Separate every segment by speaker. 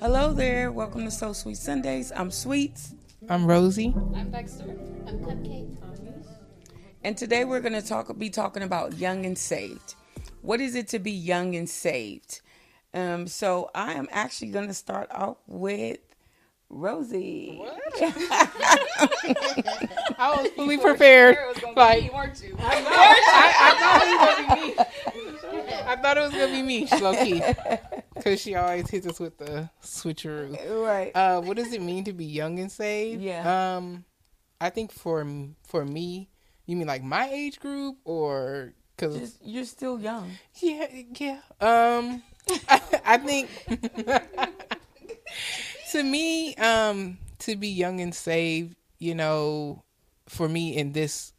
Speaker 1: Hello there. Welcome to So Sweet Sundays. I'm Sweets.
Speaker 2: I'm Rosie.
Speaker 3: I'm Dexter. I'm Cupcake.
Speaker 1: And today we're going to talk be talking about young and saved. What is it to be young and saved? Um, so I am actually going to start off with Rosie.
Speaker 2: I was fully prepared. Like,
Speaker 3: weren't you?
Speaker 2: I, I thought it was gonna be me. I thought it was gonna be me, low key, because she always hits us with the switcheroo.
Speaker 1: Right.
Speaker 2: Uh, what does it mean to be young and saved?
Speaker 1: Yeah.
Speaker 2: Um, I think for for me, you mean like my age group, or because
Speaker 1: you're still young.
Speaker 2: yeah, yeah. Um, I, I think to me, um, to be young and saved, you know, for me in this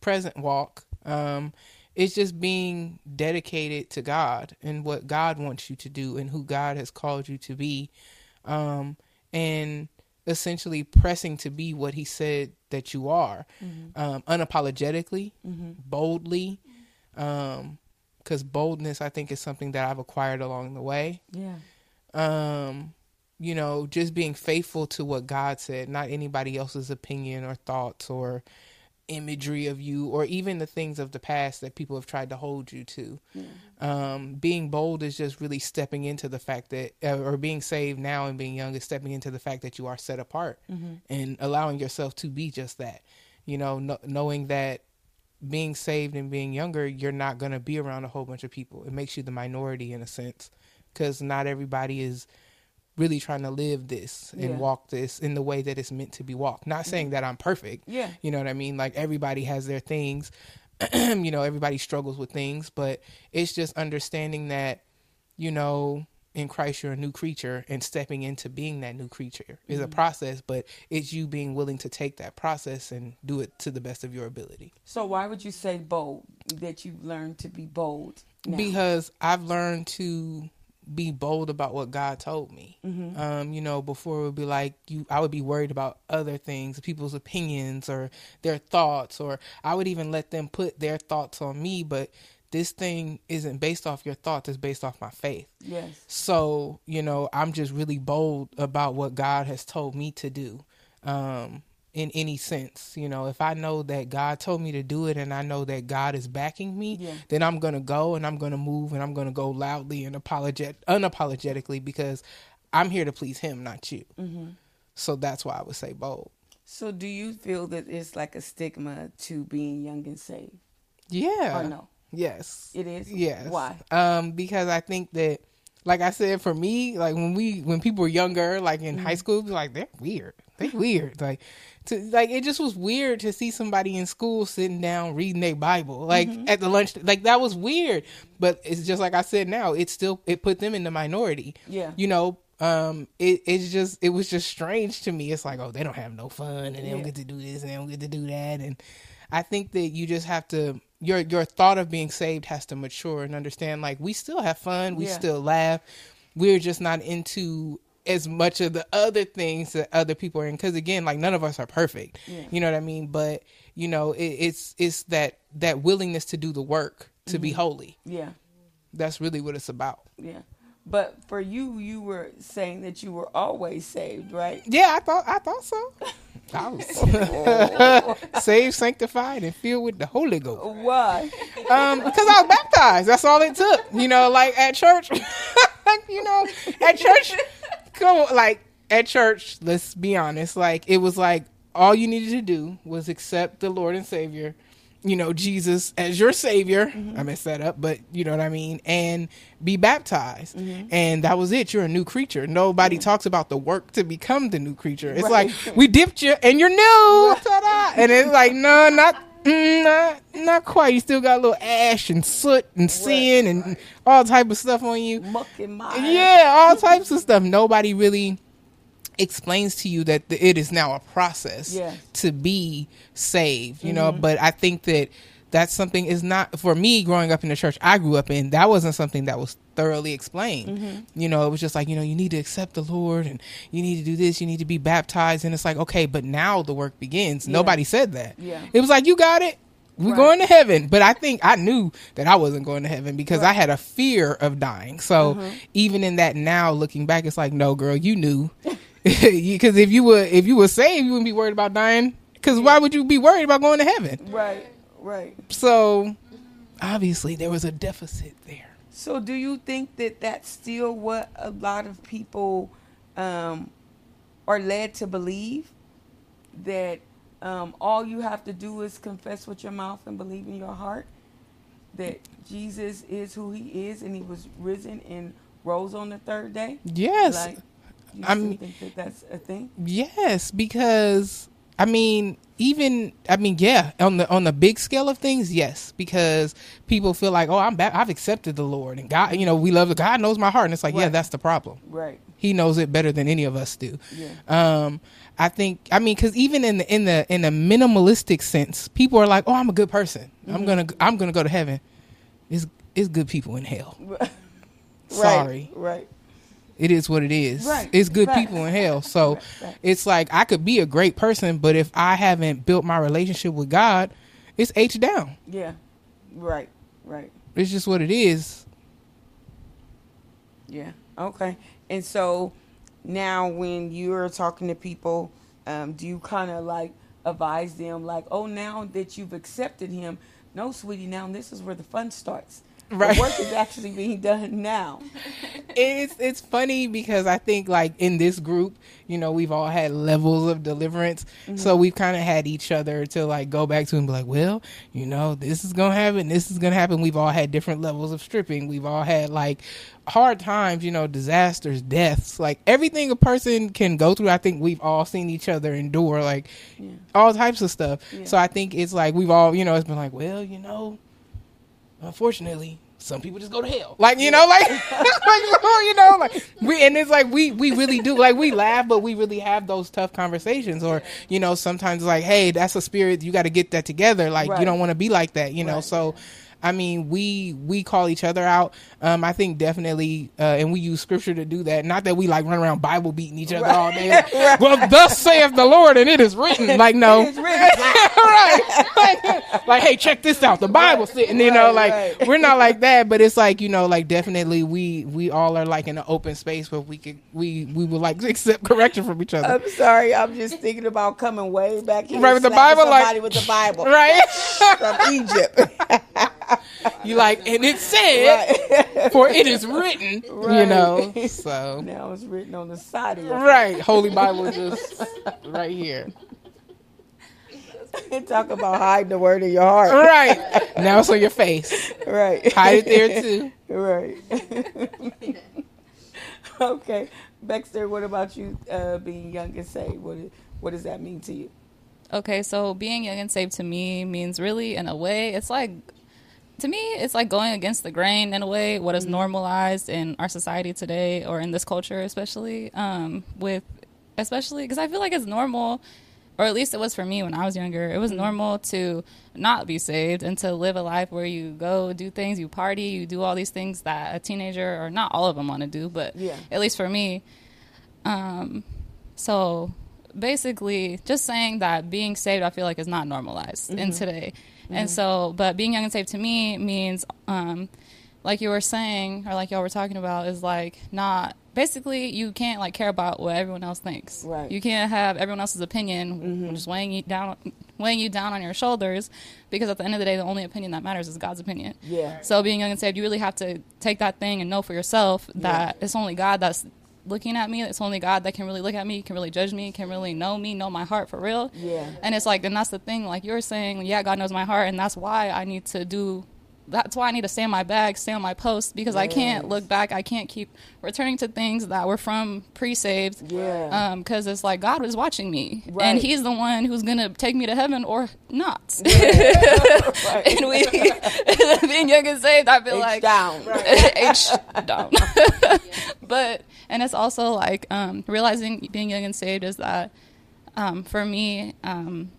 Speaker 2: present walk, um, it's just being dedicated to God and what God wants you to do and who God has called you to be, um, and essentially pressing to be what He said that you are, um, unapologetically, boldly, um, because boldness I think is something that I've acquired along the way.
Speaker 1: Yeah.
Speaker 2: um you know just being faithful to what god said not anybody else's opinion or thoughts or imagery of you or even the things of the past that people have tried to hold you to. Um being bold is just really stepping into the fact that uh, or being saved now and being young is stepping into the fact that you are set apart and allowing yourself to be just that. You know kno- knowing that being saved and being younger, you're not going to be around a whole bunch of people. It makes you the minority in a sense because not everybody is really trying to live this and
Speaker 1: Yeah.
Speaker 2: walk this in the way that it's meant to be walked. Not saying mm. that I'm perfect.
Speaker 1: Yeah.
Speaker 2: You know what I mean? Like everybody has their things. you know, everybody struggles with things, but it's just understanding that, you know, in Christ you're a new creature and stepping into being that new creature is a mm. process, but it's you being willing to take that process and do it to the best of your ability.
Speaker 1: So why would you say bold? That you've learned to be bold. now?
Speaker 2: because I've learned to be bold about what God told me. Um, you know, before it would be like you, I would be worried about other things, people's opinions or their thoughts, or I would even let them put their thoughts on me. But this thing isn't based off your thoughts; it's based off my faith.
Speaker 1: yes.
Speaker 2: So, you know, I'm just really bold about what God has told me to do. Um, in any sense, you know, if I know that God told me to do it and I know that God is backing me,
Speaker 1: Yeah.
Speaker 2: then I'm going to go and I'm going to move and I'm going to go loudly and apologet unapologetically because I'm here to please him, not you.
Speaker 1: Mm-hmm.
Speaker 2: So that's why I would say bold.
Speaker 1: So do you feel that it's like a stigma to being young and saved?
Speaker 2: Yeah.
Speaker 1: Or no?
Speaker 2: Yes.
Speaker 1: It is?
Speaker 2: Yes.
Speaker 1: Why?
Speaker 2: Um, because I think that, like I said, for me, like when we when people were younger, like in
Speaker 1: Mm-hmm.
Speaker 2: high school, like they're weird. They weird. Like, to like it just was weird to see somebody in school sitting down reading their Bible, like
Speaker 1: Mm-hmm.
Speaker 2: at the lunch. Like that was weird. But it's just like I said. Now it still it put them in the minority.
Speaker 1: Yeah.
Speaker 2: You know. Um, it it's just it was just strange to me. It's like, oh, they don't have no fun, and they don't get to do this, and they don't get to do that, and I think that you just have to your your thought of being saved has to mature and understand like we still have fun, we
Speaker 1: Yeah.
Speaker 2: still laugh. We're just not into as much of the other things that other people are in because again like none of us are perfect
Speaker 1: Yeah.
Speaker 2: you know what i mean but you know it, it's it's that that willingness to do the work to
Speaker 1: Mm-hmm.
Speaker 2: be holy
Speaker 1: Yeah.
Speaker 2: that's really what it's about
Speaker 1: Yeah. But for you, you were saying that you were always saved, right?
Speaker 2: yeah i thought i thought so i was saved sanctified and filled with the holy ghost
Speaker 1: Why?
Speaker 2: Um, because I was baptized. That's all it took. You know, like at church. you know, at church. On, like at church. Let's be honest. Like it was like all you needed to do was accept the Lord and Savior. You know, Jesus as your Savior. Mm-hmm. I messed that up, but you know what I mean. And be baptized, mm-hmm. and that was it. You're a new creature. Nobody mm-hmm. talks about the work to become the new creature. It's
Speaker 1: Right.
Speaker 2: like we dipped you, and you're new. And it's like no, not Mm, not not quite. You still got a little ash and soot and sin and all type of stuff on you.
Speaker 1: Muck and mire.
Speaker 2: Yeah, all types of stuff. Nobody really explains to you that the, it is now a process
Speaker 1: Yes.
Speaker 2: to be saved. You know, but I think that that's something is not for me growing up in the church I grew up in. That wasn't something that was thoroughly explained. You know, it was just like you know you need to accept the Lord and you need to do this. You need to be baptized, and it's like okay, but now the work begins. Nobody said that.
Speaker 1: Yeah.
Speaker 2: It was like you got it. We're
Speaker 1: Right.
Speaker 2: going to heaven. But I think I knew that I wasn't going to heaven because I had a fear of dying. So
Speaker 1: Mm-hmm.
Speaker 2: even in that now, looking back, it's like, no, girl, you knew. Because if you were if you were saved, you wouldn't be worried about dying. Because why would you be worried about going to heaven?
Speaker 1: Right, right.
Speaker 2: So obviously there was a deficit there.
Speaker 1: So, do you think that that's still what a lot of people um, are led to believe? That um, all you have to do is confess with your mouth and believe in your heart that Jesus is who He is, and He was risen and rose on the third day.
Speaker 2: Yes.
Speaker 1: Like, you
Speaker 2: I'm-
Speaker 1: still think that that's a thing?
Speaker 2: Yes, because I mean, even I mean, yeah, on the on the big scale of things, yes, because people feel like, oh, I'm back, I've accepted the Lord, and God, you know, we love the God knows my heart, and it's like, yeah, that's the problem.
Speaker 1: Right.
Speaker 2: He knows it better than any of us do.
Speaker 1: Yeah.
Speaker 2: Um, I think, I mean, because even in the in the in a minimalistic sense, people are like, oh, I'm a good person.
Speaker 1: Mm-hmm.
Speaker 2: I'm gonna I'm gonna go to heaven. It's it's good people in hell.
Speaker 1: Right.
Speaker 2: Sorry.
Speaker 1: Right.
Speaker 2: It is what it is.
Speaker 1: Right.
Speaker 2: It's good
Speaker 1: Right.
Speaker 2: people in hell. So
Speaker 1: Right,
Speaker 2: it's like I could be a great person, but if I haven't built my relationship with God, it's H down.
Speaker 1: Yeah. Right. Right.
Speaker 2: It's just what it is.
Speaker 1: Yeah. Okay. And so now when you're talking to people, um, do you kind of like advise them like, oh, now that you've accepted him, no, sweetie, now this is where the fun starts.
Speaker 2: Right.
Speaker 1: The work is actually being done now.
Speaker 2: It's it's funny because I think like in this group, you know, we've all had levels of deliverance. So mm-hmm. we've kind of had each other to like go back to and be like, well, you know, this is gonna happen, this is gonna happen. We've all had different levels of stripping. We've all had like hard times, you know, disasters, deaths, like everything a person can go through. I think we've all seen each other endure, like all types of stuff.
Speaker 1: Yeah.
Speaker 2: So I think it's like we've all, you know, it's been like, well, you know, unfortunately some people just go to hell like you know like, like you know like we and it's like we we really do like we laugh but we really have those tough conversations or you know sometimes like hey that's a spirit you got to get that together like
Speaker 1: Right.
Speaker 2: you don't want to be like that you know
Speaker 1: Right.
Speaker 2: so I mean, we we call each other out. Um, I think definitely, uh, and we use scripture to do that. Not that we like run around Bible beating each other all day. Like, Well, thus saith the Lord, and it is written. Like, no,
Speaker 1: written.
Speaker 2: right? Like, like, hey, check this out. The Bible said, and you know, like
Speaker 1: right.
Speaker 2: we're not like that, but it's like you know, like definitely we we all are like in an open space where we could we we would like accept correction from each other,
Speaker 1: I'm sorry. I'm just thinking about coming way back here.
Speaker 2: Right, with the Bible, like-
Speaker 1: with the Bible
Speaker 2: right?
Speaker 1: from Egypt.
Speaker 2: You like, and it said,
Speaker 1: right.
Speaker 2: for it is written, you know. So
Speaker 1: Now it's written on the side of your
Speaker 2: right, Holy Bible just right here,
Speaker 1: Talk about hiding the word in your heart.
Speaker 2: right now it's on your face.
Speaker 1: Right.
Speaker 2: Hide it there too.
Speaker 1: Right. okay. Baxter, what about you uh, being young and saved? What, is- what does that mean to you?
Speaker 3: Okay, so being young and saved to me means really, in a way, it's like, to me, it's like going against the grain in a way, what is normalized in our society today or in this culture, especially, um, with, especially, because I feel like it's normal, or at least it was for me when I was younger, it was normal to not be saved and to live a life where you go do things, you party, you do all these things that a teenager, or not all of them want to do, but
Speaker 1: Yeah.
Speaker 3: at least for me, um, so basically, just saying that being saved, I feel like, is not normalized in today. And so, but being young and safe to me means, um, like you were saying, or like y'all were talking about, is like not basically you can't like care about what everyone else thinks.
Speaker 1: Right.
Speaker 3: You can't have everyone else's opinion just weighing you down, weighing you down on your shoulders, because at the end of the day, the only opinion that matters is God's opinion.
Speaker 1: Yeah.
Speaker 3: So being young and saved, you really have to take that thing and know for yourself that it's only God that's looking at me. It's only God that can really look at me, can really judge me, can really know me, know my heart for real.
Speaker 1: Yeah.
Speaker 3: And it's like, and that's the thing, like you're saying, yeah, God knows my heart, and that's why I need to do. That's why I need to stay on my bag, stay on my post, because I can't look back. I can't keep returning to things that were from pre-saved.
Speaker 1: Yeah.
Speaker 3: Um, because it's like God is watching me,
Speaker 1: Right.
Speaker 3: and He's the one who's gonna take me to heaven or not.
Speaker 1: Right.
Speaker 3: and we being young and saved, I feel
Speaker 1: H
Speaker 3: like
Speaker 1: down.
Speaker 3: H down. but and it's also like um, realizing being young and saved is that um, for me um,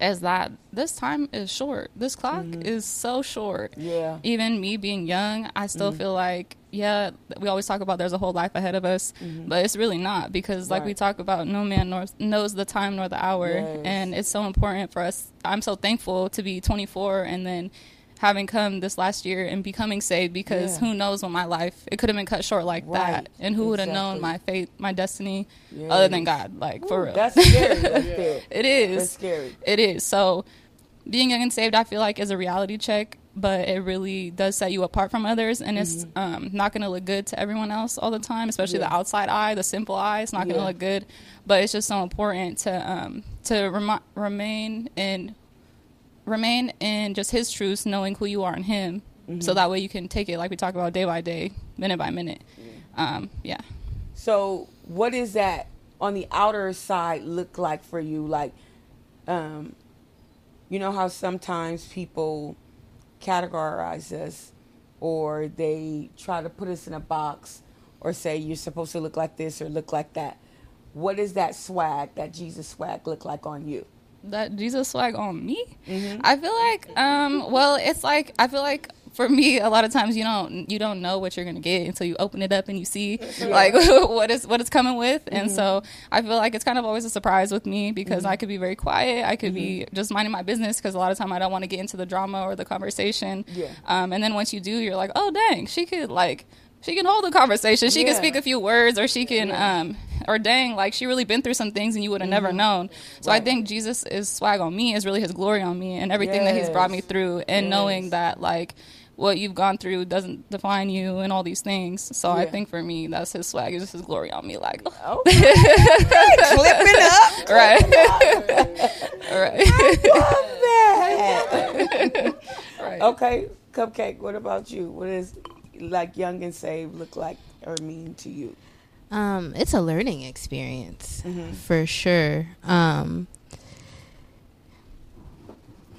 Speaker 3: is that this time is short. This clock mm-hmm. is so short.
Speaker 1: Yeah.
Speaker 3: Even me being young, I still mm. feel like yeah, we always talk about there's a whole life ahead of us, mm-hmm. but it's really not because, like we talk about, no man nor, knows the time nor the hour,
Speaker 1: Yes.
Speaker 3: and it's so important for us. I'm so thankful to be 24 and then having come this last year and becoming saved because
Speaker 1: Yeah.
Speaker 3: who knows when my life it could have been cut short like
Speaker 1: Right.
Speaker 3: that, and who would have known my fate, my destiny, other than God, like for real.
Speaker 1: That's scary right
Speaker 3: it is.
Speaker 1: That's scary.
Speaker 3: It is. So being young and saved, I feel like is a reality check, but it really does set you apart from others, and it's um, not going to look good to everyone else all the time, especially
Speaker 1: Mm-hmm. Yeah.
Speaker 3: the outside eye, the simple eye. It's not going to
Speaker 1: Yeah.
Speaker 3: look good, but it's just so important to um, to remi- remain in remain in just His truths, knowing who you are in Him,
Speaker 1: Mm-hmm.
Speaker 3: so that way you can take it like we talk about day by day, minute by minute. Um, yeah.
Speaker 1: So, what is that on the outer side look like for you? Like, um, you know how sometimes people categorize us, or they try to put us in a box, or say you're supposed to look like this or look like that. What does that swag, that Jesus swag, look like on you?
Speaker 3: That Jesus swag on me.
Speaker 1: Mm-hmm.
Speaker 3: I feel like, um, well, it's like I feel like for me, a lot of times you don't you don't know what you're gonna get until you open it up and you see like what is what it's coming with,
Speaker 1: Mm-hmm.
Speaker 3: and so I feel like it's kind of always a surprise with me because
Speaker 1: Mm-hmm.
Speaker 3: I could be very quiet, I could be just minding my business because a lot of time I don't want to get into the drama or the conversation.
Speaker 1: Yeah.
Speaker 3: Um, and then once you do, you're like, oh dang, she could like. She can hold a conversation. She
Speaker 1: Yeah.
Speaker 3: can speak a few words, or she can, um, or dang, like she really been through some things and you would have never known. So I
Speaker 1: Mm-hmm.
Speaker 3: Think Jesus is swag on me is really His glory on me and everything that He's brought me through, and
Speaker 1: Yes.
Speaker 3: knowing that like what you've gone through doesn't define you and all these things. So I think for me, that's His swag. Is His glory on me, like
Speaker 1: Oh, flipping up.
Speaker 3: right, right,
Speaker 1: Love that.
Speaker 3: right.
Speaker 1: Okay, Cupcake, what about you? What is like young and saved look like or mean to you?
Speaker 4: Um, it's a learning experience
Speaker 1: Mm-hmm.
Speaker 4: for sure. Um,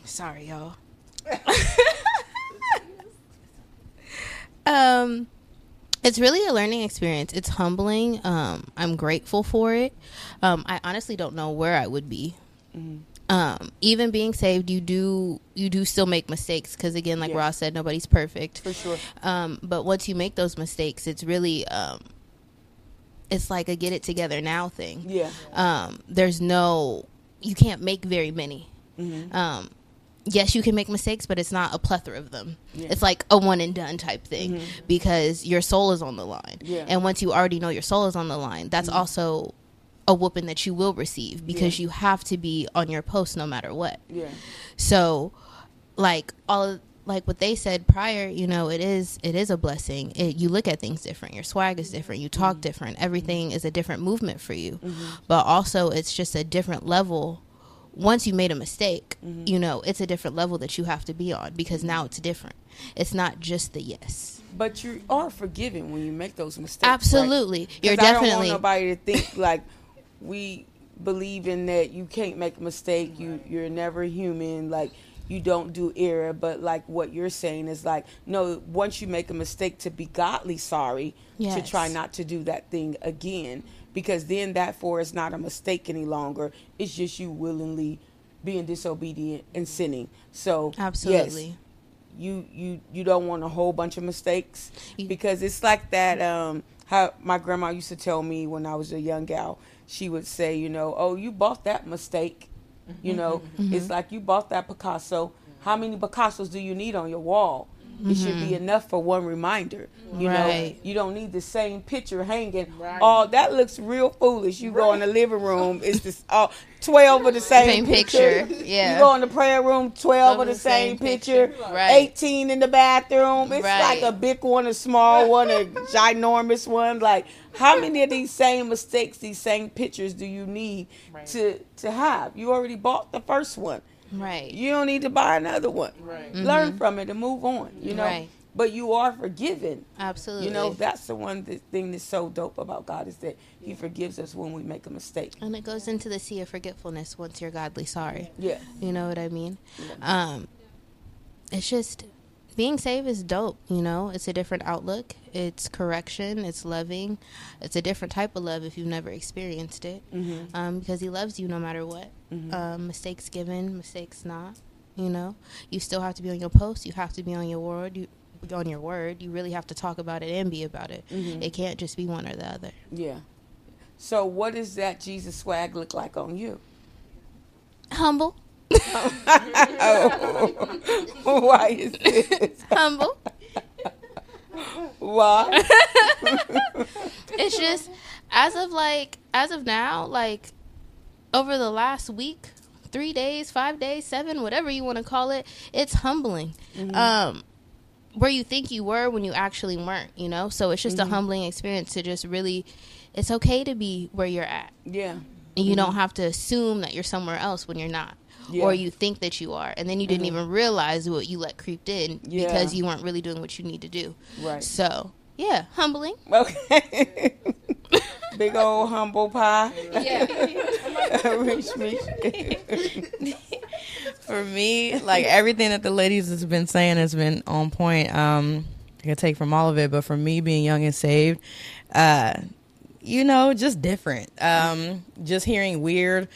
Speaker 4: sorry, y'all. um, it's really a learning experience. It's humbling. Um, I'm grateful for it. Um, I honestly don't know where I would be. Um, even being saved, you do you do still make mistakes because again, like
Speaker 1: Yeah.
Speaker 4: Ross said, nobody's perfect.
Speaker 1: For sure.
Speaker 4: Um, but once you make those mistakes, it's really um, it's like a get it together now thing.
Speaker 1: Yeah.
Speaker 4: Um, there's no you can't make very many.
Speaker 1: Mm-hmm.
Speaker 4: Um, yes, you can make mistakes, but it's not a plethora of them.
Speaker 1: Yeah.
Speaker 4: It's like a one and done type thing because your soul is on the line.
Speaker 1: Yeah.
Speaker 4: And once you already know your soul is on the line, that's also a whooping that you will receive because
Speaker 1: Yeah.
Speaker 4: you have to be on your post no matter what.
Speaker 1: Yeah.
Speaker 4: So, like all like what they said prior, you know, it is it is a blessing. It, you look at things different. Your swag is different. You talk mm-hmm. different. Everything is a different movement for you. Mm-hmm. But also, it's just a different level. Once you made a mistake, mm-hmm. you know, it's a different level that you have to be on because now it's different. It's not just the yes.
Speaker 1: But you are forgiven when you make those mistakes. right?
Speaker 4: You're
Speaker 1: I don't want
Speaker 4: definitely
Speaker 1: nobody to think like we believe in that you can't make a mistake. You you're never human. Like you don't do error. But like what you're saying is like no. Once you make a mistake, to be godly sorry, to try not to do that thing again. Because then that for is not a mistake any longer. It's just you willingly being disobedient and sinning. So yes,
Speaker 4: absolutely.
Speaker 1: you you you don't want a whole bunch of mistakes because it's like that um how my grandma used to tell me when I was a young gal she would say you know oh you bought that mistake. You know
Speaker 4: Mm-hmm.
Speaker 1: it's like you bought that Picasso. How many Picassos do you need on your wall it should be enough for one reminder you
Speaker 4: Mm-hmm. Right.
Speaker 1: know you don't need the same picture hanging oh that looks real foolish you go in the living room it's this oh 12 of the same,
Speaker 4: Same picture, yeah.
Speaker 1: you go in the prayer room 12 of the same, picture,
Speaker 4: Right.
Speaker 1: 18 in the bathroom. It's
Speaker 4: Right.
Speaker 1: like a big one, a small one, a ginormous one. Like, how many of these same mistakes, these same pictures do you need to to have? You already bought the first one.
Speaker 4: Right.
Speaker 1: You don't need to buy another one.
Speaker 2: Right.
Speaker 1: Learn from it and move on. You know,
Speaker 4: Right.
Speaker 1: but you are forgiven.
Speaker 4: Absolutely.
Speaker 1: You know, that's the one th- thing that's so dope about God is that He forgives us when we make a mistake.
Speaker 4: and it goes into the sea of forgetfulness once you're godly sorry.
Speaker 1: Yeah.
Speaker 4: You know what I mean? Um, it's just being saved is dope. You know, it's a different outlook. It's correction. It's loving. It's a different type of love if you've never experienced it.
Speaker 1: Mm-hmm.
Speaker 4: Um, because he loves you no matter what. Um, mistakes given, mistakes not. You know, you still have to be on your post. You have to be on your word. You on your word. You really have to talk about it and be about it. It can't just be one or the other.
Speaker 1: Yeah. So, what does that Jesus swag look like on you?
Speaker 4: Humble,
Speaker 1: Why is this?
Speaker 4: humble.
Speaker 1: Why?
Speaker 4: it's just as of like as of now, like over the last week, three days, five days, seven, whatever you want to call it, it's humbling. Um, where you think you were when you actually weren't, you know. So it's just a humbling experience to just really. It's okay to be where you're at.
Speaker 1: Yeah.
Speaker 4: And you don't have to assume that you're somewhere else when you're not.
Speaker 1: Yeah.
Speaker 4: Or you think that you are. And then you didn't even realize what you let creeped in
Speaker 1: Yeah.
Speaker 4: because you weren't really doing what you need to do.
Speaker 1: Right.
Speaker 4: So, yeah, humbling.
Speaker 1: Okay. Big old humble pie.
Speaker 4: Yeah.
Speaker 1: Reach me.
Speaker 5: For me, like everything that the ladies has been saying has been on point. Um, I can take from all of it, but for me, being young and saved, uh, you know, just different. Um, just hearing weird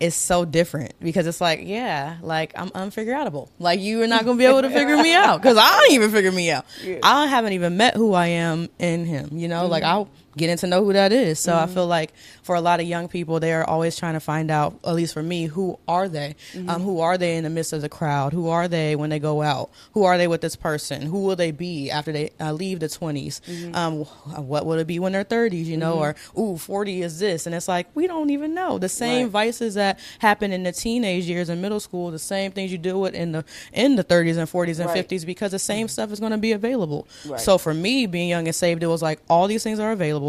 Speaker 5: is so different because it's like, yeah, like I'm unfigureoutable. Like you are not gonna be able to figure me out because I don't even figure me out. I haven't even met who I am in him. You know, like I'll getting to know who that is. So I feel like for a lot of young people, they are always trying to find out, at least for me, who are they? Um, who are they in the midst of the crowd? Who are they when they go out? Who are they with this person? Who will they be after they uh, leave the 20s? Um, what will it be when they're 30s, you know? Or, ooh, 40 is this. And it's like, we don't even know. The same
Speaker 1: Right.
Speaker 5: vices that happen in the teenage years and middle school, the same things you deal with in the in the 30s and 40s and
Speaker 1: Right.
Speaker 5: 50s because the same stuff is going to be available.
Speaker 1: Right.
Speaker 5: So for me, being young and saved, it was like all these things are available.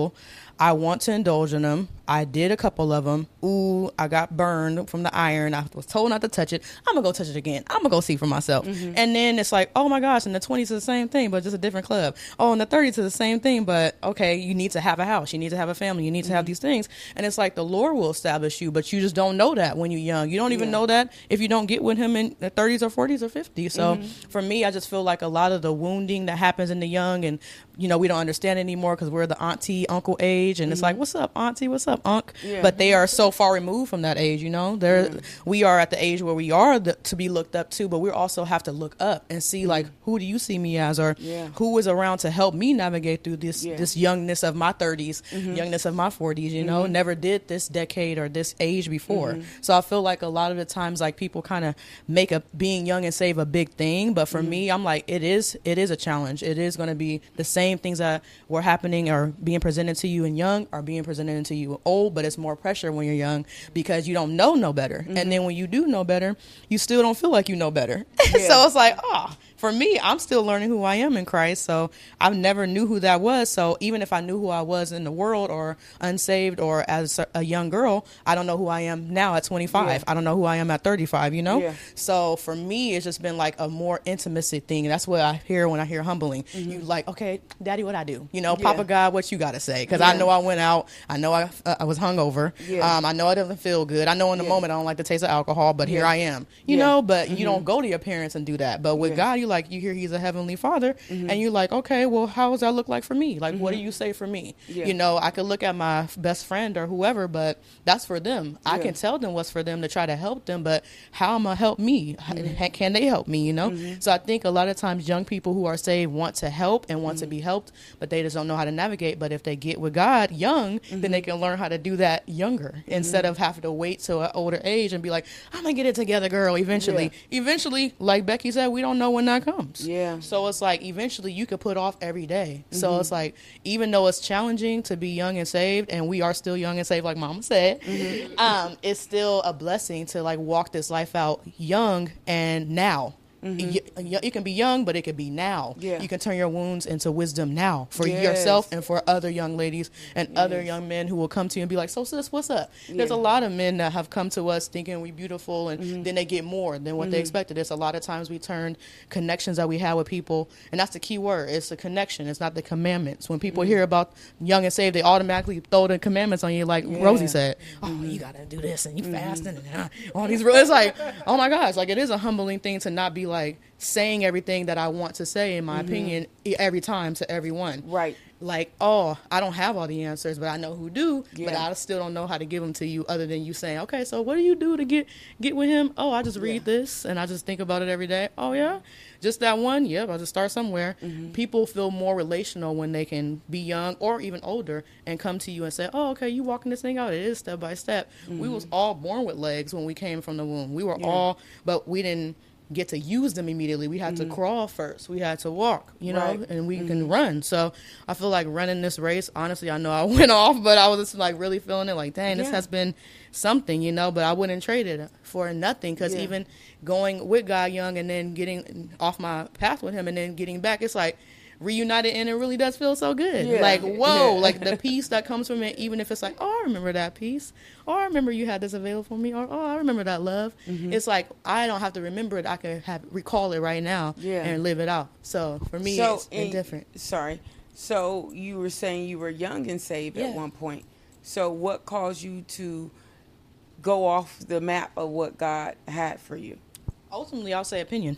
Speaker 5: I want to indulge in them. I did a couple of them. Ooh, I got burned from the iron. I was told not to touch it. I'm gonna go touch it again. I'm gonna go see for myself. Mm-hmm. And then it's like, oh my gosh, in the 20s is the same thing, but just a different club. Oh, in the 30s is the same thing, but okay, you need to have a house. You need to have a family. You need to have mm-hmm. these things. And it's like the Lord will establish you, but you just don't know that when you're young. You don't even
Speaker 1: Yeah.
Speaker 5: know that if you don't get with Him in the 30s or 40s or 50s. So mm-hmm. for me, I just feel like a lot of the wounding that happens in the young and you know, we don't understand anymore because we're the auntie, uncle age, and it's like, what's up, auntie? What's up, unc?
Speaker 1: Yeah.
Speaker 5: But they are so far removed from that age, you know. They're we are at the age where we are the, to be looked up to, but we also have to look up and see like, mm. who do you see me as, or
Speaker 1: Yeah.
Speaker 5: who is around to help me navigate through this
Speaker 1: Yeah.
Speaker 5: this youngness of my 30s, mm-hmm. youngness of my 40s. You know, mm-hmm. never did this decade or this age before. Mm-hmm. So I feel like a lot of the times, like people kind of make a being young and save a big thing, but for me, I'm like, it is it is a challenge. It is going to be the same things that were happening or being presented to you and young are being presented to you old, but it's more pressure when you're young because you don't know no better, and mm-hmm. then when you do know better, you still don't feel like you know better. so it's like, oh, for me, I'm still learning who I am in Christ. So I've never knew who that was. So even if I knew who I was in the world or unsaved or as a- young girl, I don't know who I am now at 25.
Speaker 1: Yeah.
Speaker 5: I don't know who I am at 35, you know?
Speaker 1: Yeah.
Speaker 5: So for me, it's just been like a more intimacy thing. And that's what I hear when I hear humbling. You like, okay, daddy, what I do? You know,
Speaker 1: Mm-hmm. Yeah.
Speaker 5: Papa God, what you got to say? Because I know I went out. I know I, uh, I was hungover.
Speaker 1: Yeah.
Speaker 5: Um, I know I didn't feel good. I know in the moment I don't like the taste of alcohol, but here I am. You know, but you don't go to your parents and do that. But with. God, you like, you hear He's a heavenly Father, mm-hmm. and you're like, okay, well, how does that look like for me? Like, what do mm-hmm. you say for me?
Speaker 1: Yeah.
Speaker 5: You know, I could look at my best friend or whoever, but that's for them. I can tell them what's for them to try to help them, but how am I help me? How mm-hmm. Can they help me? You know. So I think a lot of times young people who are saved want to help and want to be helped, but they just don't know how to navigate. But if they get with God young, then they can learn how to do that younger instead of having to wait till an older age and be like, I'm gonna get it together, girl. Eventually, eventually, like Becky said, we don't know when that comes.
Speaker 1: Yeah.
Speaker 5: So it's like eventually you could put off every day. So it's like even though it's challenging to be young and saved, and we are still young and saved, like Mama said, um, it's still a blessing to like walk this life out young and now. Y- y- It can be young, but it can be now.
Speaker 1: Yeah.
Speaker 5: You can turn your wounds into wisdom now for
Speaker 1: Yes.
Speaker 5: yourself and for other young ladies and other young men who will come to you and be like, "So sis, what's up?" There's
Speaker 1: Yeah. Mm-hmm.
Speaker 5: a lot of men that have come to us thinking we're beautiful, and then they get more than what they expected. It's a lot of times we turn connections that we have with people, and that's the key word. It's the connection. It's not the commandments. When people
Speaker 1: Mm-hmm.
Speaker 5: hear about young and saved, they automatically throw the commandments on you, like
Speaker 1: Yeah.
Speaker 5: Rosie said. Oh,
Speaker 1: Mm-hmm.
Speaker 5: you gotta do this and you fasting and uh, all these. It's like, oh my gosh, like it is a humbling thing to not be like saying everything that I want to say in my opinion e- every time to everyone.
Speaker 1: Right.
Speaker 5: Like, oh, I don't have all the answers, but I know who do. But I still don't know how to give them to you, other than you saying, okay, so what do you do to get get with him? Oh, I just read
Speaker 1: Yeah.
Speaker 5: this and I just think about it every day. Oh yeah, just that one. Yep, I'll just start somewhere.
Speaker 1: Mm-hmm.
Speaker 5: People feel more relational when they can be young or even older and come to you and say, oh, okay, you walking this thing out. It is step by step. We was all born with legs when we came from the womb. We were
Speaker 1: Mm-hmm. Yeah.
Speaker 5: all, but we didn't get to use them immediately. We had to crawl first. We had to walk, you know,
Speaker 1: Mm-hmm. Right. Mm-hmm.
Speaker 5: and we can run. So I feel like running this race, honestly, I know I went off, but I was just like really feeling it like, dang, this has been something, you know, but I wouldn't trade it for nothing because
Speaker 1: Yeah.
Speaker 5: even going with God Young and then getting off my path with him and then getting back, it's like reunited and it really does feel so good.
Speaker 1: Yeah.
Speaker 5: Like, whoa,
Speaker 1: Yeah.
Speaker 5: like the peace that comes from it, even if it's like, oh, I remember that peace. Or I remember you had this available for me. Or, oh, I remember that love.
Speaker 1: Mm-hmm.
Speaker 5: It's like, I don't have to remember it. I can have recall it right now
Speaker 1: Yeah.
Speaker 5: and live it out. So for me,
Speaker 1: so
Speaker 5: it's
Speaker 1: in-
Speaker 5: different.
Speaker 1: Sorry. So you were saying you were young and saved at one point. So what caused you to go off the map of what God had for you?
Speaker 5: Ultimately, I'll say opinion.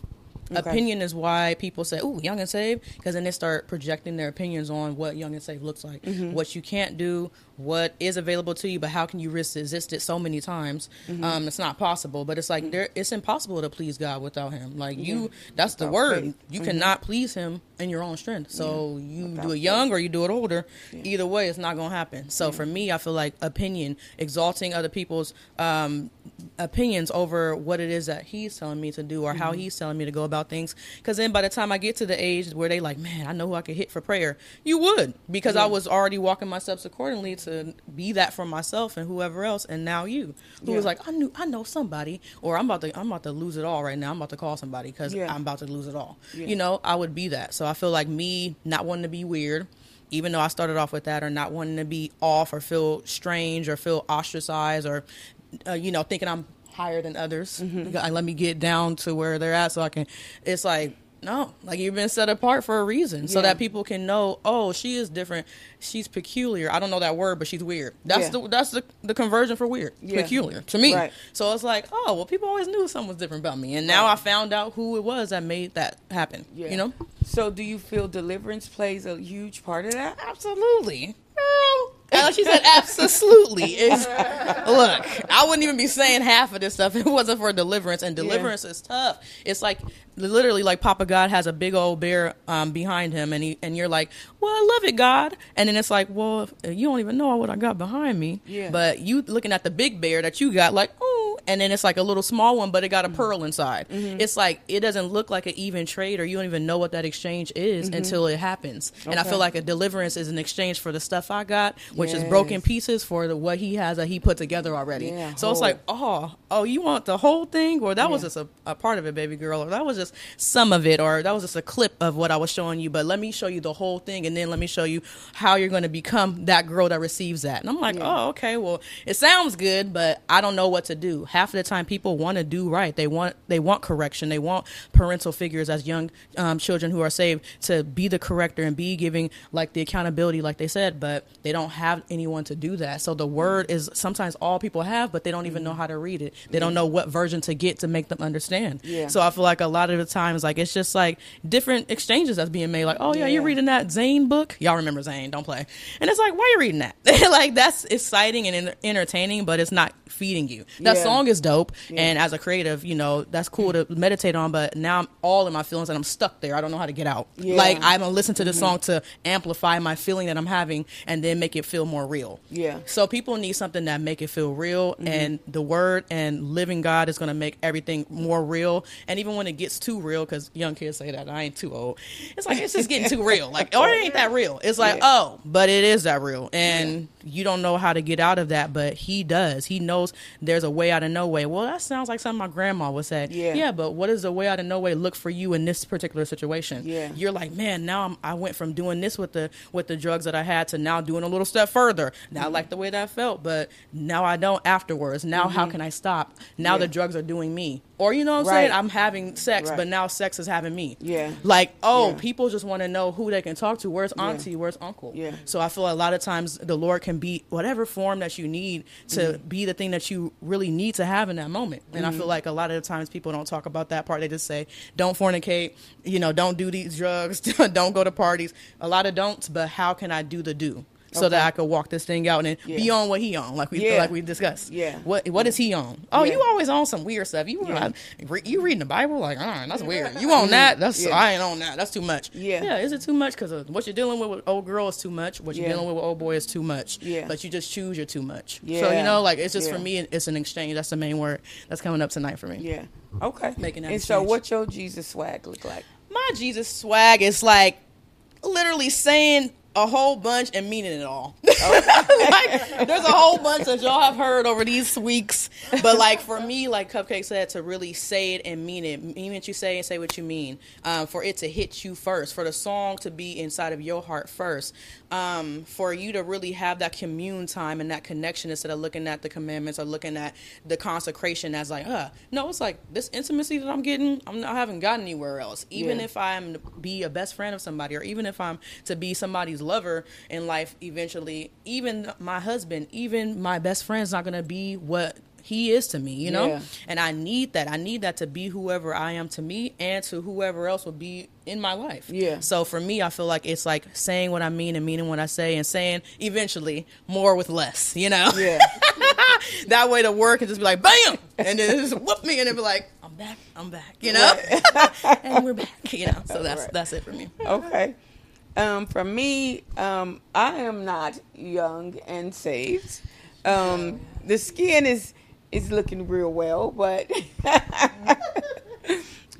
Speaker 1: Okay.
Speaker 5: Opinion is why people say, "Ooh, young and saved," because then they start projecting their opinions on what young and saved looks like,
Speaker 1: Mm-hmm.
Speaker 5: what you can't do, what is available to you, but how can you resist it so many times?
Speaker 1: Mm-hmm.
Speaker 5: Um, it's not possible. But it's like there, it's impossible to please God without Him. Like you, that's the
Speaker 1: Without
Speaker 5: word.
Speaker 1: faith.
Speaker 5: You
Speaker 1: Mhm.
Speaker 5: cannot please Him in your own strength. So you
Speaker 1: Without
Speaker 5: do it
Speaker 1: faith.
Speaker 5: young or you do it older. Either way, it's not gonna happen. So for me, I feel like opinion, exalting other people's um, opinions over what it is that he's telling me to do or how he's telling me to go about things. Because then by the time I get to the age where they like, man, I know who I could hit for prayer, you would because I was already walking my steps accordingly to be that for myself and whoever else. And now you, who was like, I knew, I know somebody, or I'm about to, I'm about to lose it all right now. I'm about to call somebody because
Speaker 1: Yeah.
Speaker 5: I'm about to lose it all.
Speaker 1: Yeah.
Speaker 5: You know, I would be that. So I feel like me not wanting to be weird even though I started off with that, or not wanting to be off, or feel strange, or feel ostracized, or uh, you know, thinking I'm higher than others.
Speaker 1: Mm-hmm.
Speaker 5: Uh, Let me get down to where they're at, so I can. It's like no, like you've been set apart for a reason, so
Speaker 1: Yeah.
Speaker 5: that people can know. Oh, she is different. She's peculiar. I don't know that word, but she's weird. That's
Speaker 1: Yeah.
Speaker 5: the that's the the conversion for weird.
Speaker 1: Yeah.
Speaker 5: Peculiar to me.
Speaker 1: Right.
Speaker 5: So it's like, oh well, people always knew something was different about me, and now
Speaker 1: Right.
Speaker 5: I found out who it was that made that happen. You know.
Speaker 1: So do you feel deliverance plays a huge part of that?
Speaker 5: Absolutely. Girl. And she said absolutely. It's, look, I wouldn't even be saying half of this stuff if it wasn't for deliverance. And deliverance is tough. It's like literally like Papa God has a big old bear um, behind him, and he and you're like, well, I love it, God. And then it's like, well, you don't even know what I got behind me.
Speaker 1: Yeah.
Speaker 5: But you looking at the big bear that you got, like, oh, and then it's like a little small one, but it got a mm-hmm. pearl inside. Mm-hmm. It's like it doesn't look like an even trade, or you don't even know what that exchange is mm-hmm. until it happens. And I feel like a deliverance is an exchange for the stuff I got, which is broken pieces for the what he has that he put together already.
Speaker 1: Yeah,
Speaker 5: so it's like, oh, oh, you want the whole thing, or that was just a, a part of it, baby girl, or that was just some of it, or that was just a clip of what I was showing you. But let me show you the whole thing, and then let me show you how you're going to become that girl that receives that. And I'm like,
Speaker 1: Yeah.
Speaker 5: oh, okay, well, it sounds good, but I don't know what to do. Half of the time, people want to do right. They want they want correction. They want parental figures as young um, children who are saved to be the corrector and be giving like the accountability, like they said. But they don't have anyone to do that. So the word is sometimes all people have, but they don't even know how to read it. They don't know what version to get to make them understand.
Speaker 1: Yeah.
Speaker 5: So I feel like a lot of the times, like it's just like different exchanges that's being made. Like, oh yeah, you're reading that Zane book. Y'all remember Zane? Don't play. And it's like, why are you reading that? like that's exciting and entertaining, but it's not feeding you. That
Speaker 1: Yeah.
Speaker 5: song is dope, and as a creative, you know that's cool to meditate on. But now I'm all in my feelings and I'm stuck there. I don't know how to get out.
Speaker 1: Yeah.
Speaker 5: Like I'm gonna listen to the mm-hmm. song to amplify my feeling that I'm having, and then make it feel more real.
Speaker 1: Yeah.
Speaker 5: So people need something that make it feel real, mm-hmm. and the word and living God is gonna make everything more real. And even when it gets too real, because young kids say that I ain't too old, it's like it's just getting too real. Like, or it ain't that real. It's like,
Speaker 1: Yeah.
Speaker 5: oh, but it is that real, and you don't know how to get out of that, but he does. He knows there's a way out of no way. Well, that sounds like something my grandma would say.
Speaker 1: Yeah.
Speaker 5: Yeah, but what does the way out of no way look for you in this particular situation?
Speaker 1: Yeah.
Speaker 5: You're like, man, now I'm, I went from doing this with the with the drugs that I had to now doing a little step further. Now I
Speaker 1: Mm-hmm.
Speaker 5: like the way that felt, but now I don't afterwards. Now how can I stop? Now
Speaker 1: Yeah.
Speaker 5: the drugs are doing me. Or you know what I'm
Speaker 1: Right.
Speaker 5: saying? I'm having sex,
Speaker 1: Right.
Speaker 5: but now sex is having me.
Speaker 1: Yeah.
Speaker 5: Like, oh,
Speaker 1: Yeah.
Speaker 5: people just want to know who they can talk to. Where's auntie? Where's uncle?
Speaker 1: Yeah.
Speaker 5: So I feel a lot of times the Lord can be whatever form that you need to
Speaker 1: Mm-hmm.
Speaker 5: be the thing that you really need to have in that moment. And I
Speaker 1: Mm-hmm.
Speaker 5: feel like a lot of the times people don't talk about that part. They just say, "Don't fornicate," you know, "Don't do these drugs," "Don't go to parties." A lot of don'ts, but how can I do the do? So that I could walk this thing out and be on what he on, like we
Speaker 1: Yeah.
Speaker 5: like we discussed.
Speaker 1: Yeah.
Speaker 5: What what is he on? Oh,
Speaker 1: Yeah.
Speaker 5: you always on some weird stuff. You
Speaker 1: Yeah.
Speaker 5: re- you reading the Bible? Like, ah, that's weird. You on that? That's
Speaker 1: Yeah.
Speaker 5: I ain't on that. That's too much.
Speaker 1: Yeah.
Speaker 5: Yeah. Is it too much? Because what you're dealing with with old girl is too much. What you're
Speaker 1: Yeah.
Speaker 5: dealing with with old boy is too much.
Speaker 1: Yeah.
Speaker 5: But you just choose you're too much.
Speaker 1: Yeah.
Speaker 5: So you know, like it's just
Speaker 1: Yeah.
Speaker 5: for me, it's an exchange. That's the main word that's coming up tonight for me.
Speaker 1: Yeah. Okay.
Speaker 5: Making that
Speaker 1: and so, what your Jesus swag look like?
Speaker 5: My Jesus swag is like literally saying a whole bunch and meaning it all. like, there's a whole bunch that y'all have heard over these weeks, but like for me, like Cupcake said, to really say it and mean it, mean what you say and say what you mean. Um, for it to hit you first, for the song to be inside of your heart first, um, for you to really have that commune time and that connection instead of looking at the commandments or looking at the consecration as like, uh, no, it's like this intimacy that I'm getting, I'm not, I haven't gotten anywhere else. Even
Speaker 1: Yeah.
Speaker 5: if I'm to be a best friend of somebody, or even if I'm to be somebody's lover in life eventually, even my husband, even my best friend's not gonna be what he is to me, you know?
Speaker 1: Yeah.
Speaker 5: And I need that. I need that to be whoever I am to me and to whoever else will be in my life.
Speaker 1: Yeah.
Speaker 5: So for me, I feel like it's like saying what I mean and meaning what I say and saying eventually more with less, you know?
Speaker 1: Yeah.
Speaker 5: that way to work and just be like, bam! And then just whoop me and then be like, I'm back, I'm back, you know? and we're back, you know? So that's
Speaker 1: Right.
Speaker 5: that's it for me.
Speaker 1: okay. Um, for me, um, I am not young and saved. Um, the skin is is looking real well, but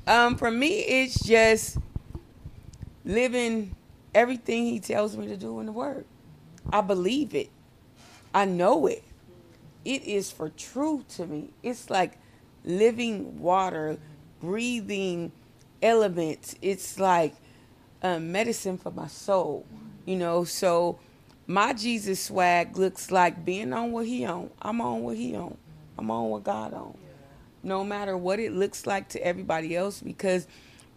Speaker 1: um, for me, it's just living everything He tells me to do in the Word. I believe it. I know it. It is for true to me. It's like living water, breathing elements. It's like uh, medicine for my soul, you know. So my Jesus swag looks like being on what he on. I'm on what he on. I'm on what God on. No matter what it looks like to everybody else, because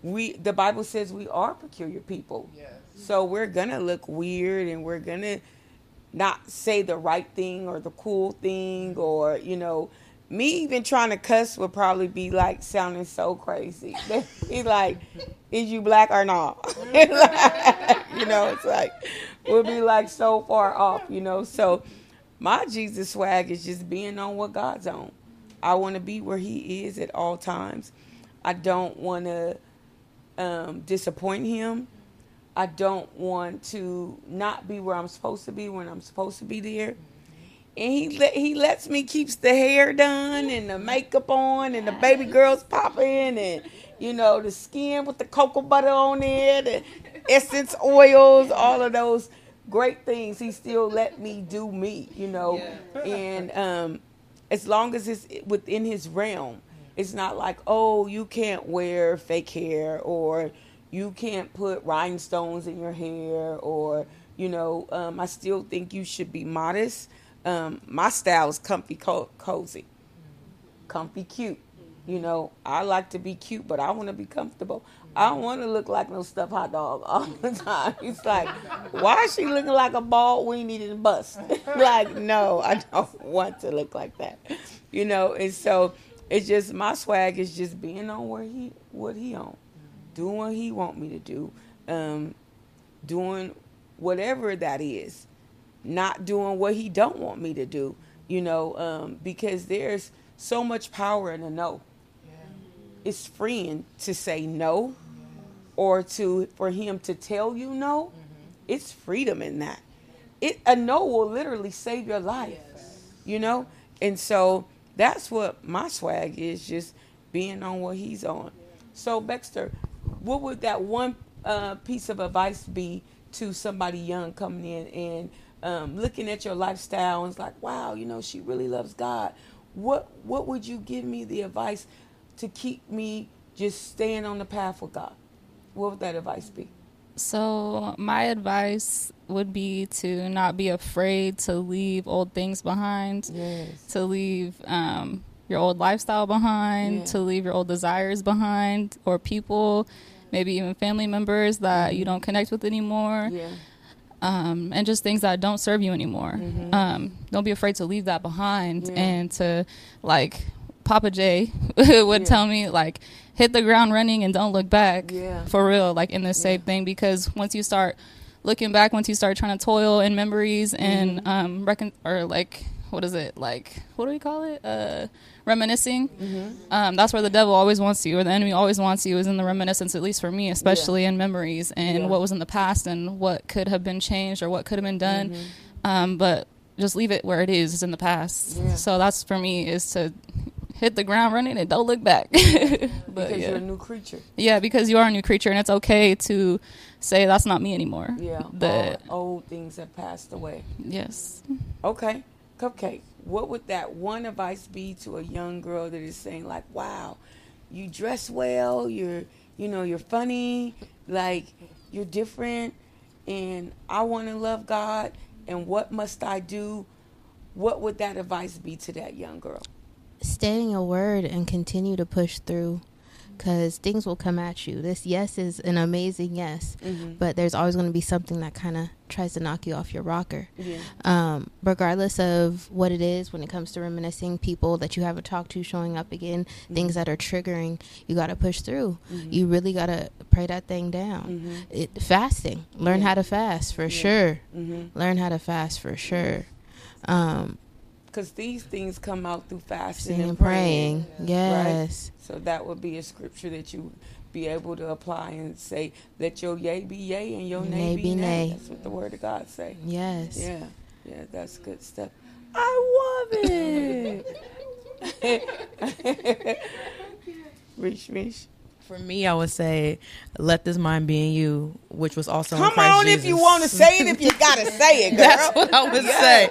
Speaker 1: we the Bible says we are peculiar people. Yes. So we're gonna look weird and we're gonna not say the right thing or the cool thing or you know me even trying to cuss would probably be like sounding so crazy he's like is you black or not you know it's like we'll be like so far off you know so my jesus swag is just being on what god's on i want to be where he is at all times. I don't want to um, disappoint him. I don't want to not be where I'm supposed to be when I'm supposed to be there. And he he lets me keeps the hair done and the makeup on and the baby girls popping and you know the skin with the cocoa butter on it, the essence oils, all of those great things. He still let me do me, you know, and um, as long as it's within his realm, it's not like oh you can't wear fake hair or you can't put rhinestones in your hair or you know um, i still think you should be modest. Um, my style is comfy co- cozy. Comfy cute. You know i like to be cute but i want to be comfortable i don't want to look like no stuffed hot dog all the time. It's like why is she looking like a bald weenie in and bust? Like no i don't want to look like that. You know and so it's just my swag is just being on where he what he on doing what he want me to do, um, doing whatever that is, not doing what he don't want me to do, you know, um, because there's so much power in a no. It's freeing to say no, or to for him to tell you no. It's freedom in that. It a no will literally save your life, you know, and so that's what my swag is, just being on what he's on. So Baxter, what would that one uh, piece of advice be to somebody young coming in and um, looking at your lifestyle and it's like, wow, you know, she really loves God. What what would you give me the advice to keep me just staying on the path with God? What would that advice be?
Speaker 3: So, my advice would be to not be afraid to leave old things behind,
Speaker 1: Yes.
Speaker 3: to leave um, your old lifestyle behind,
Speaker 1: Yeah.
Speaker 3: to leave your old desires behind, or people, maybe even family members that you don't connect with anymore.
Speaker 1: Yeah.
Speaker 3: um, and just things that don't serve you anymore.
Speaker 1: Mm-hmm.
Speaker 3: Um, don't be afraid to leave that behind and to like Papa J would tell me like hit the ground running and don't look back
Speaker 1: Yeah.
Speaker 3: for real like in this same thing because once you start looking back once you start trying to toil in memories and
Speaker 1: Mm-hmm.
Speaker 3: um recon- or like what is it like what do we call it uh reminiscing
Speaker 1: Mm-hmm.
Speaker 3: um that's where the devil always wants you or the enemy always wants you is in the reminiscence at least for me especially in memories and
Speaker 1: Yeah.
Speaker 3: what was in the past and what could have been changed or what could have been done
Speaker 1: Mm-hmm.
Speaker 3: um but just leave it where it is it's in the past
Speaker 1: Yeah.
Speaker 3: so that's for me is to hit the ground running and don't look back but
Speaker 1: because
Speaker 3: yeah
Speaker 1: you're a new creature.
Speaker 3: yeah, because you are a new creature, and it's okay to say that's not me anymore.
Speaker 1: Yeah,
Speaker 3: The
Speaker 1: all old things have passed away.
Speaker 3: yes.
Speaker 1: Okay, cupcake. What would that one advice be to a young girl that is saying like, "Wow, you dress well. You're, you know, you're funny. Like you're different, and I want to love God. And what must I do?" What would that advice be to that young girl?
Speaker 4: Stay in your word and continue to push through because things will come at you. This yes is an amazing yes, mm-hmm. but there's always going to be something that kind of tries to knock you off your rocker.
Speaker 1: Yeah.
Speaker 4: Um, regardless of what it is, when it comes to reminiscing, people that you haven't talked to showing up again, things mm-hmm. that are triggering, you got to push through. Mm-hmm. You really got to pray that thing down. It, fasting, learn how to fast for sure. Learn how to fast for sure. Um,
Speaker 1: Because these things come out through fasting and praying.
Speaker 4: praying. Yes.
Speaker 1: So that would be a scripture that you be able to apply and say, "Let your yea be yea and your nay, be nay." That's what the Word of God say.
Speaker 4: Yes.
Speaker 1: Yeah, yeah, that's good stuff. I love it. Reach, reach.
Speaker 5: For me, I would say, "Let this mind be in you," which was also
Speaker 1: Come on, if you want to say it, if you gotta say it, girl.
Speaker 5: That's what I would say.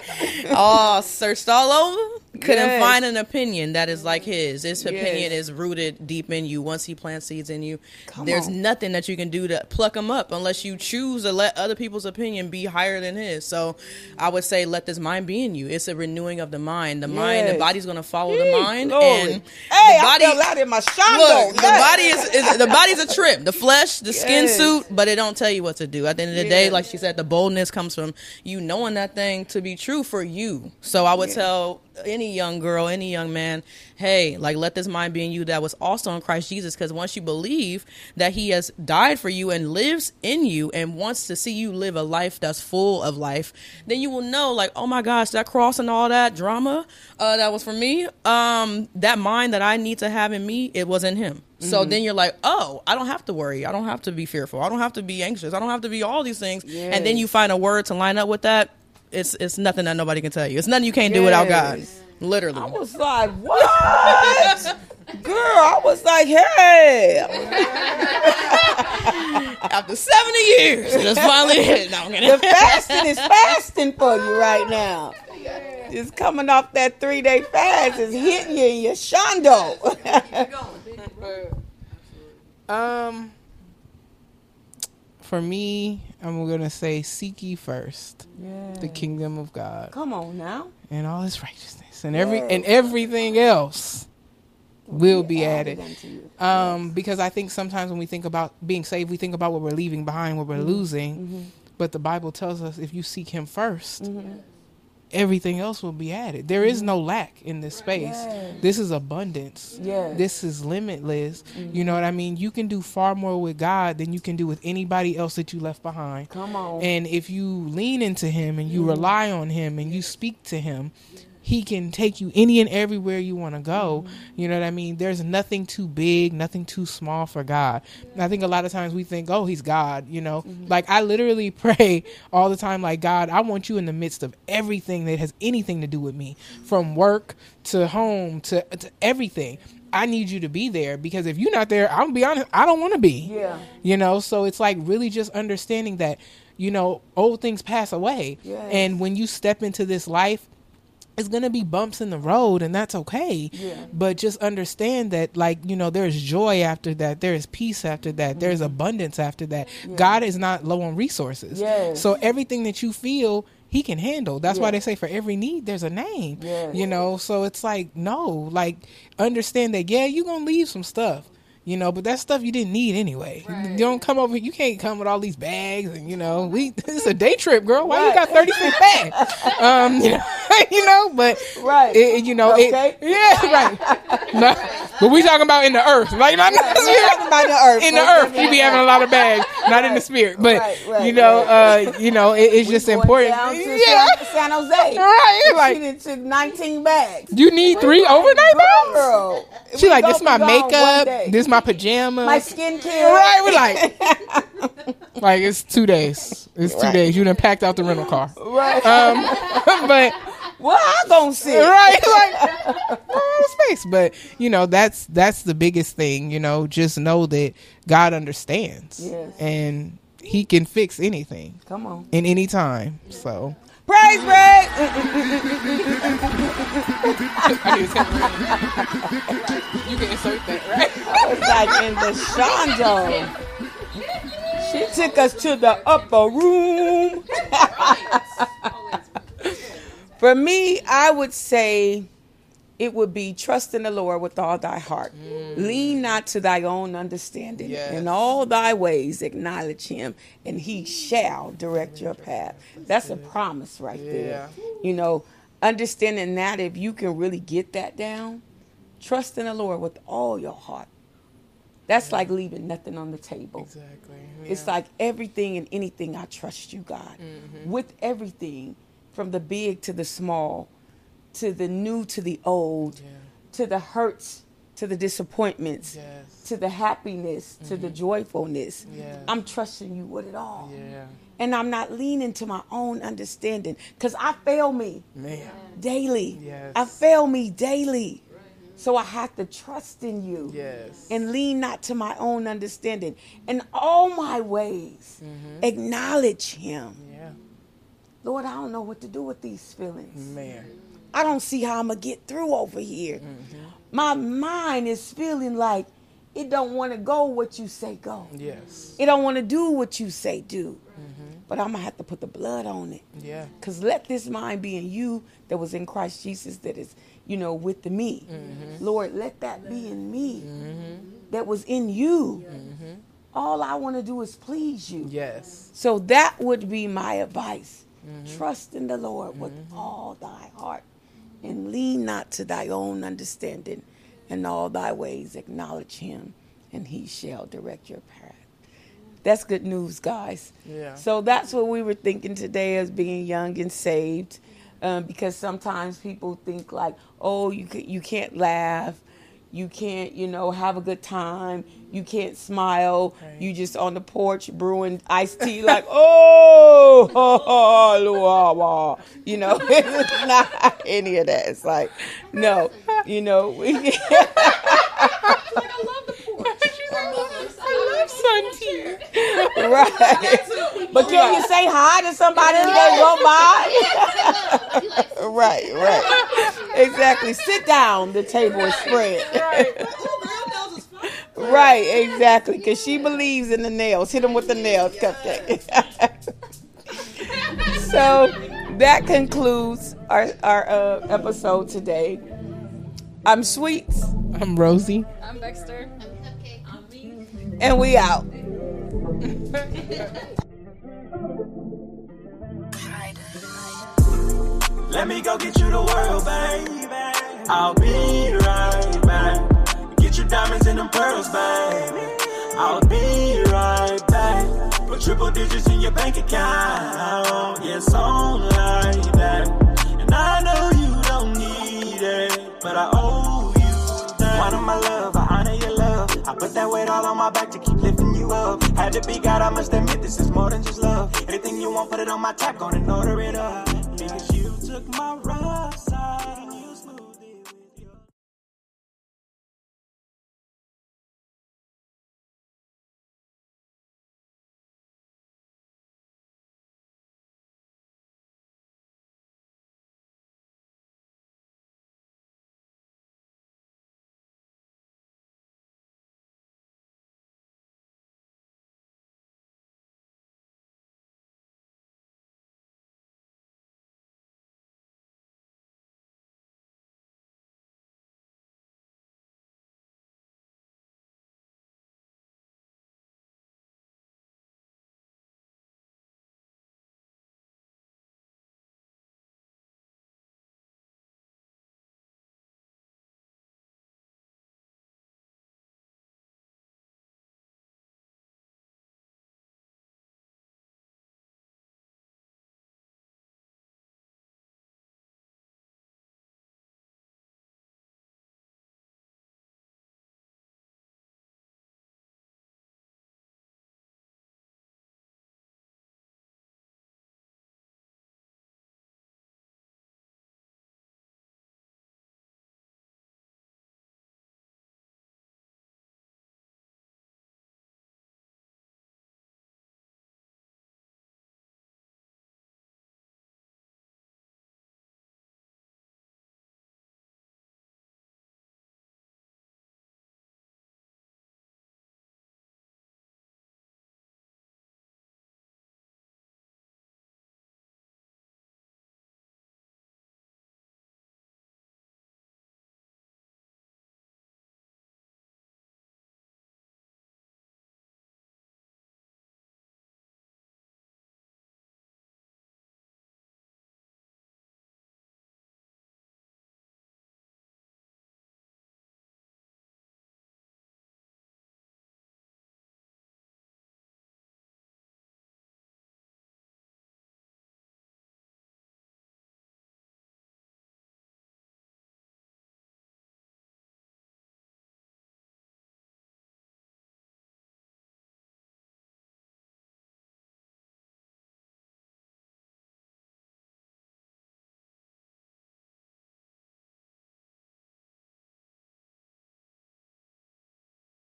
Speaker 5: Oh, searched all over. Couldn't
Speaker 1: Yes.
Speaker 5: find an opinion that is like his. His opinion is rooted deep in you. Once he plants seeds in you,
Speaker 1: Come
Speaker 5: there's
Speaker 1: on.
Speaker 5: nothing that you can do to pluck them up unless you choose to let other people's opinion be higher than his. So I would say, let this mind be in you. It's a renewing of the mind. The mind, the body's going to follow the mind.
Speaker 1: Glory.
Speaker 5: And
Speaker 1: hey,
Speaker 5: the body,
Speaker 1: I felt that in my shondo.
Speaker 5: Look, the body is, is the body's a trip. The flesh, the skin suit, but it don't tell you what to do. At the end of the day, like she said, the boldness comes from you knowing that thing to be true for you. So I would tell any young girl, any young man, hey, like let this mind be in you that was also in Christ Jesus. Because once you believe that He has died for you and lives in you and wants to see you live a life that's full of life, then you will know, like, oh my gosh, that cross and all that drama uh, that was for me. Um, that mind that I need to have in me, it was in Him. So then you're like, oh, I don't have to worry. I don't have to be fearful. I don't have to be anxious. I don't have to be all these things. And then you find a word to line up with that. It's it's nothing that nobody can tell you. It's nothing you can't do without God. Literally.
Speaker 1: I was like, what? Girl, I was like, hey.
Speaker 5: After 70 years, it is finally hit. No,
Speaker 1: The fasting is fasting for you right now. It's coming off that three day fast It's hitting you in your shondo.
Speaker 2: Um, for me, I'm gonna say seek ye first the kingdom of God
Speaker 1: Come on now.
Speaker 2: and all His righteousness, and every and everything else will be added.
Speaker 1: unto you.
Speaker 2: Um, because I think sometimes when we think about being saved, we think about what we're leaving behind, what we're
Speaker 1: Mm-hmm.
Speaker 2: losing. But the Bible tells us if you seek Him 1st
Speaker 1: Mm-hmm.
Speaker 2: Everything else will be added. There is no lack in this space.
Speaker 1: Yes.
Speaker 2: This is abundance.
Speaker 1: Yes.
Speaker 2: This is limitless.
Speaker 1: Mm-hmm.
Speaker 2: You know what I mean? You can do far more with God than you can do with anybody else that you left behind.
Speaker 1: Come on.
Speaker 2: And if you lean into Him and you rely on Him and you speak to Him, He can take you any and everywhere you want to go. Mm-hmm. You know what I mean? There's nothing too big, nothing too small for God. And I think a lot of times we think, oh, He's God, you know? Mm-hmm. Like, I literally pray all the time, like, God, I want you in the midst of everything that has anything to do with me, from work to home to, to everything. I need you to be there because if you're not there, I'm gonna be honest, I don't want to be.
Speaker 1: Yeah.
Speaker 2: You know, so it's like really just understanding that, you know, old things pass away.
Speaker 1: Yes.
Speaker 2: And when you step into this life, it's gonna be bumps in the road and that's okay.
Speaker 1: Yeah.
Speaker 2: But just understand that like, you know, there's joy after that, there is peace after that, there's mm-hmm. abundance after that. God is not low on resources.
Speaker 1: Yes.
Speaker 2: So everything that you feel he can handle. That's why they say for every need there's a name.
Speaker 1: Yes.
Speaker 2: You know, so it's like no, like understand that yeah, you're gonna leave some stuff. You know, but that stuff you didn't need anyway. You don't come over. You can't come with all these bags, and you know, we this is a day trip, girl. Why you got thirty six bags? Um, you know, you know, but
Speaker 1: Right.
Speaker 2: it, you know, it- yeah, right. No, but we talking about in the earth, like not in the
Speaker 1: We're talking about the earth.
Speaker 2: In the earth, you be having a lot of bags, not in the spirit. But
Speaker 1: Right, right,
Speaker 2: you know,
Speaker 1: right.
Speaker 2: uh, you know, it, it's just
Speaker 1: going
Speaker 2: important.
Speaker 1: To
Speaker 2: Yeah,
Speaker 1: San, San Jose.
Speaker 2: right.
Speaker 1: She
Speaker 2: Like
Speaker 1: took 19 bags.
Speaker 2: you need three overnight bags.
Speaker 1: Girl.
Speaker 2: She
Speaker 1: we
Speaker 2: like this my
Speaker 1: be gone one
Speaker 2: makeup, this my pajamas.
Speaker 1: my skincare.
Speaker 2: Right, we're like, like it's two days. It's two
Speaker 1: Right.
Speaker 2: days. You done packed out the rental car.
Speaker 1: Right.
Speaker 2: Um, but
Speaker 1: Well, I gonna sit.
Speaker 2: right, like space. But you know, that's that's the biggest thing. You know, just know that God understands,
Speaker 1: Yes.
Speaker 2: and He can fix anything
Speaker 1: Come on.
Speaker 2: in any time. So
Speaker 1: Praise break.
Speaker 2: you can insert that, right?
Speaker 1: It's like in the shondo. She took us to the upper room. For me, I would say it would be trust in the Lord with all thy heart. Mm. Lean not to thy own understanding.
Speaker 2: Yes.
Speaker 1: In all thy ways acknowledge him, and he mm. shall direct your path. That's a promise right there. You know, understanding that if you can really get that down, trust in the Lord with all your heart. That's like leaving nothing on the table.
Speaker 2: Exactly.
Speaker 1: It's like everything and anything, I trust you, God. Mm-hmm. With everything, from the big to the small, to the new to the old, to the hurts, to the disappointments,
Speaker 2: Yes.
Speaker 1: to the happiness, to the mm-hmm. joyfulness.
Speaker 2: Yes.
Speaker 1: I'm trusting you with it all.
Speaker 2: Yeah,
Speaker 1: And I'm not leaning to my own understanding because I fail me
Speaker 2: man.
Speaker 1: daily.
Speaker 2: Yes.
Speaker 1: I fail me daily. So I have to trust in you
Speaker 2: Yes.
Speaker 1: and lean not to my own understanding. In all my ways, mm-hmm. acknowledge him.
Speaker 2: Yeah,
Speaker 1: Lord, I don't know what to do with these feelings.
Speaker 2: man.
Speaker 1: I don't see how I'm gonna get through over here. My mind is feeling like it don't want to go what you say go.
Speaker 2: Yes.
Speaker 1: It don't want to do what you say do. Mhm. But I'm gonna have to put the blood on it.
Speaker 2: Yeah.
Speaker 1: Cause let this mind be in you that was in Christ Jesus that is, you know, with the me. Mhm. Lord, let that be in me that was in you. All I want to do is please you.
Speaker 2: Yes.
Speaker 1: So that would be my advice. Trust in the Lord with all thy heart and lean not to thy own understanding. In all thy ways acknowledge him and he shall direct your path. That's good news, guys.
Speaker 2: Yeah.
Speaker 1: So that's what we were thinking today as being young and saved. Um, because sometimes people think like, oh, you can, you can't laugh, you can't, you know, have a good time, you can't smile,
Speaker 2: Right.
Speaker 1: you just on the porch brewing iced tea like, oh, wah, wah." you know, it's not any of that. It's like, no, you know, we.
Speaker 2: I love sun tea.
Speaker 1: Right. But can you say hi to somebody as they go by? right, right. Exactly. Sit down. The table is spread. right, exactly. Because she believes in the nails. Hit them with the nails, cupcake. so that concludes our, our uh, episode today. I'm Sweets,
Speaker 2: I'm Rosie.
Speaker 3: I'm Dexter. I'm Cupcake. I'm me.
Speaker 1: And we out.
Speaker 6: Let me go get you the world, baby. I'll be right back. Get your diamonds and them pearls, baby. I'll be right back. Put triple digits in your bank account. Yes, on like that. And I know you don't need it, but I owe you that. One of my love, I honor your love. I put that weight all on my back to keep lifting you up. Had to be God, I must admit this is more than just love. Anything you want, put it on my tab, gonna order it up. Because you took my ride.